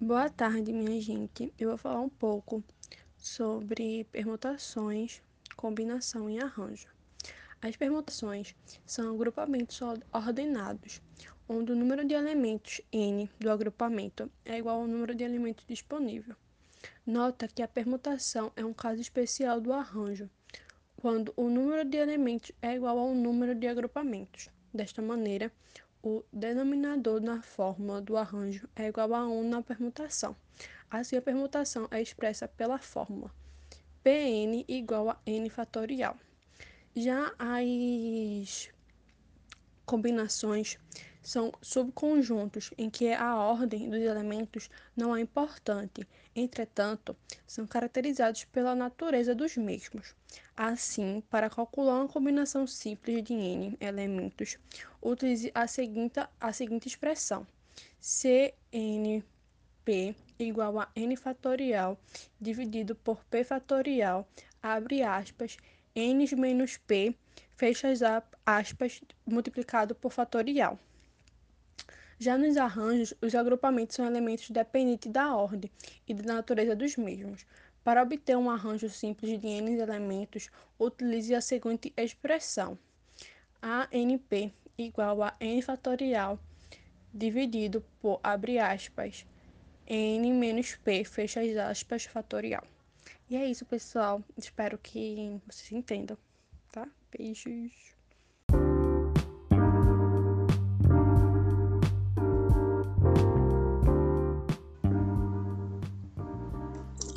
Boa tarde, minha gente. Eu vou falar um pouco sobre permutações, combinação e arranjo. As permutações são agrupamentos ordenados, onde o número de elementos n do agrupamento é igual ao número de elementos disponível. Nota que a permutação é um caso especial do arranjo, quando o número de elementos é igual ao número de agrupamentos. Desta maneira, o denominador na fórmula do arranjo é igual a 1 na permutação. Assim, a permutação é expressa pela fórmula Pn igual a n fatorial. Já as combinações são subconjuntos em que a ordem dos elementos não é importante, entretanto, são caracterizados pela natureza dos mesmos. Assim, para calcular uma combinação simples de n elementos, utilize a seguinte, a seguinte expressão: CNP igual a n fatorial dividido por p fatorial, abre aspas, n menos p, fecha aspas, multiplicado por fatorial. Já nos arranjos, os agrupamentos são elementos dependentes da ordem e da natureza dos mesmos. Para obter um arranjo simples de n elementos, utilize a seguinte expressão: ANP igual a n fatorial dividido por, abre aspas, n menos p, fecha aspas, fatorial. E é isso, pessoal. Espero que vocês entendam, tá? Beijos.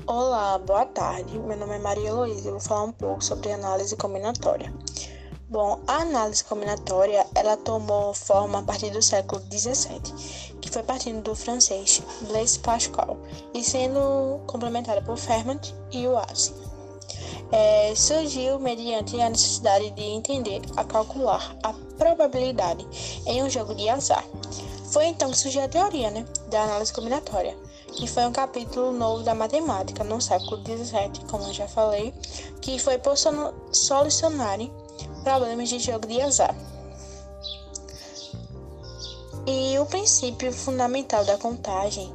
Olá, boa tarde. Meu nome é Maria Heloísa e eu vou falar um pouco sobre análise combinatória. Bom, a análise combinatória ela tomou forma a partir do século XVII, que foi partindo do francês Blaise Pascal e sendo complementada por Fermat e Oase. É, surgiu mediante a necessidade de entender a calcular a probabilidade em um jogo de azar. Foi então que surgiu a teoria né, da análise combinatória que foi um capítulo novo da matemática no século XVII, como eu já falei, que foi por solucionar problemas de jogo de azar. E o princípio fundamental da contagem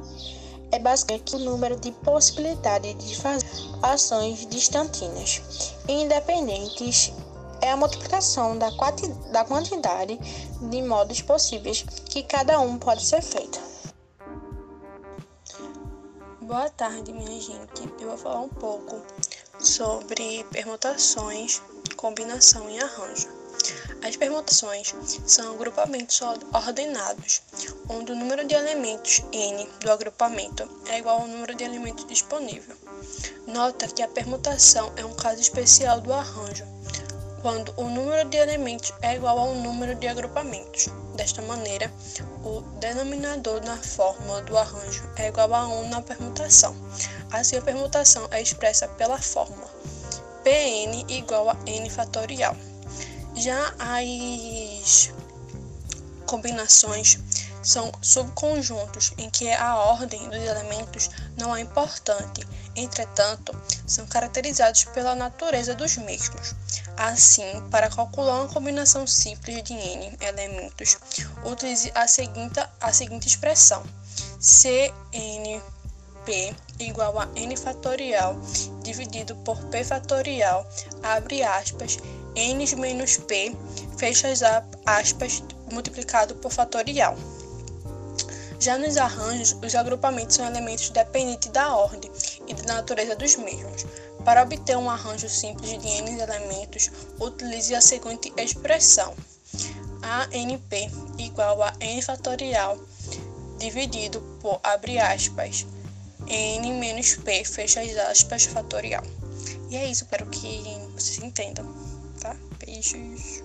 é basicamente o número de possibilidades de fazer ações distantinas independentes é a multiplicação da, quantidade de modos possíveis que cada um pode ser feito. Boa tarde, minha gente. Eu vou falar um pouco sobre permutações, combinação e arranjo. As permutações são agrupamentos ordenados, onde o número de elementos n do agrupamento é igual ao número de elementos disponível. Nota que a permutação é um caso especial do arranjo, quando o número de elementos é igual ao número de agrupamentos. Desta maneira, o denominador na fórmula do arranjo é igual a 1 na permutação. Assim, a permutação é expressa pela fórmula Pn igual a n fatorial. Já as combinações são subconjuntos em que a ordem dos elementos não é importante, entretanto, são caracterizados pela natureza dos mesmos. Assim, para calcular uma combinação simples de n elementos, utilize a seguinte, a seguinte expressão: CNP igual a n fatorial dividido por p fatorial, abre aspas, n menos p, fecha aspas, multiplicado por fatorial. Já nos arranjos, os agrupamentos são elementos dependentes da ordem e da natureza dos mesmos. Para obter um arranjo simples de n elementos, utilize a seguinte expressão: ANP igual a n fatorial dividido por, abre aspas, n menos p, fecha aspas, fatorial. E é isso, espero que vocês entendam, tá? Beijos.